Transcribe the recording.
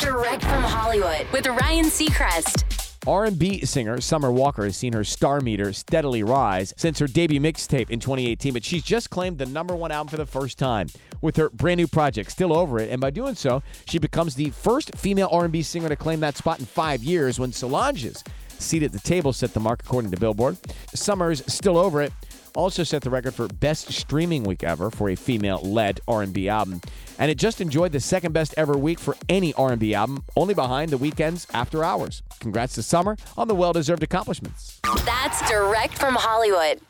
Direct from Hollywood with Ryan Seacrest. R&B singer Summer Walker has seen her star meter steadily rise since her debut mixtape in 2018, but she's just claimed the number one album for the first time with her brand new project, Still Over It, and by doing so, she becomes the first female R&B singer to claim that spot in five years when Solange's Seat at the Table set the mark according to Billboard. Summer's Still Over It also set the record for best streaming week ever for a female-led R&B album, and it just enjoyed the second best ever week for any R&B album, only behind The Weeknd's After Hours. Congrats to Summer on the well-deserved accomplishments. That's direct from Hollywood.